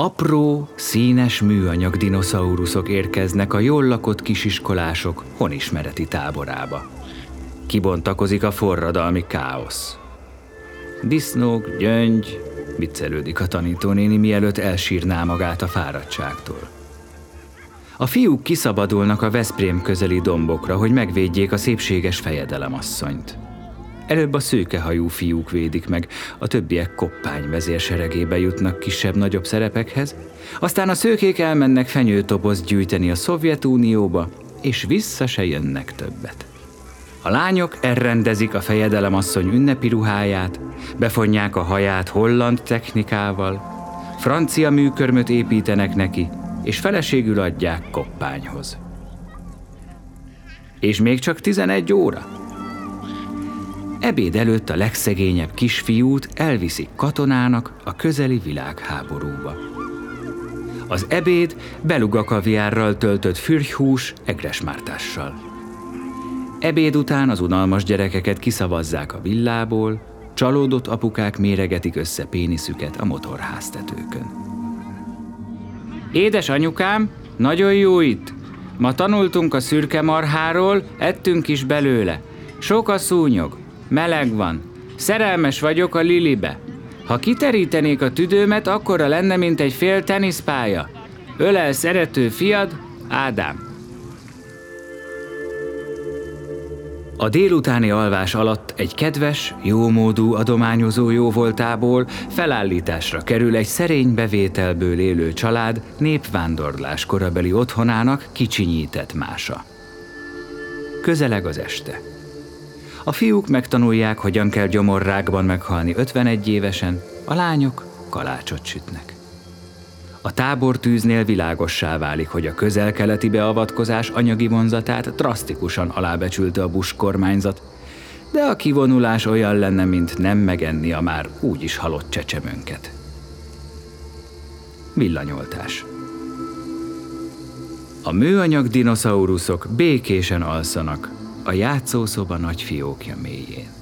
Apró, színes műanyag dinoszauruszok érkeznek a jól lakott kisiskolások honismereti táborába. Kibontakozik a forradalmi káosz. Disznók, gyöngy, viccelődik a tanítónéni, mielőtt elsírná magát a fáradtságtól. A fiúk kiszabadulnak a Veszprém közeli dombokra, hogy megvédjék a szépséges fejedelemasszonyt. Előbb a szőkehajú fiúk védik meg, a többiek koppány vezérseregébe jutnak kisebb-nagyobb szerepekhez, aztán a szőkék elmennek fenyőtobozt gyűjteni a Szovjetunióba, és vissza se jönnek többet. A lányok elrendezik a fejedelemasszony ünnepi ruháját, befonják a haját holland technikával, francia műkörmöt építenek neki, és feleségül adják koppányhoz. És még csak 11 óra. Ebéd előtt a legszegényebb kisfiút elviszik katonának a közeli világháborúba. Az ebéd beluga kaviárral töltött fürjhús egresmártással. Ebéd után az unalmas gyerekeket kiszavazzák a villából, csalódott apukák méregetik össze péniszüket a motorháztetőkön. Édes anyukám, nagyon jó itt. Ma tanultunk a szürke marháról, ettünk is belőle. Sok a szúnyog, meleg van. Szerelmes vagyok a Lilibe. Ha kiterítenék a tüdőmet, akkora lenne, mint egy fél teniszpálya. Ölel szerető fiad, Ádám. A délutáni alvás alatt egy kedves, jómódú adományozó jóvoltából felállításra kerül egy szerény bevételből élő család népvándorlás korabeli otthonának kicsinyített mása. Közeleg az este. A fiúk megtanulják, hogyan kell gyomorrákban meghalni 51 évesen, a lányok kalácsot sütnek. A tábortűznél világossá válik, hogy a közel-keleti beavatkozás anyagi vonzatát drasztikusan alábecsülte a Bush kormányzat, de a kivonulás olyan lenne, mint nem megenni a már úgyis halott csecsemőnket. Villanyoltás. A műanyag dinoszauruszok békésen alszanak a játszószoba nagy fiókja mélyén.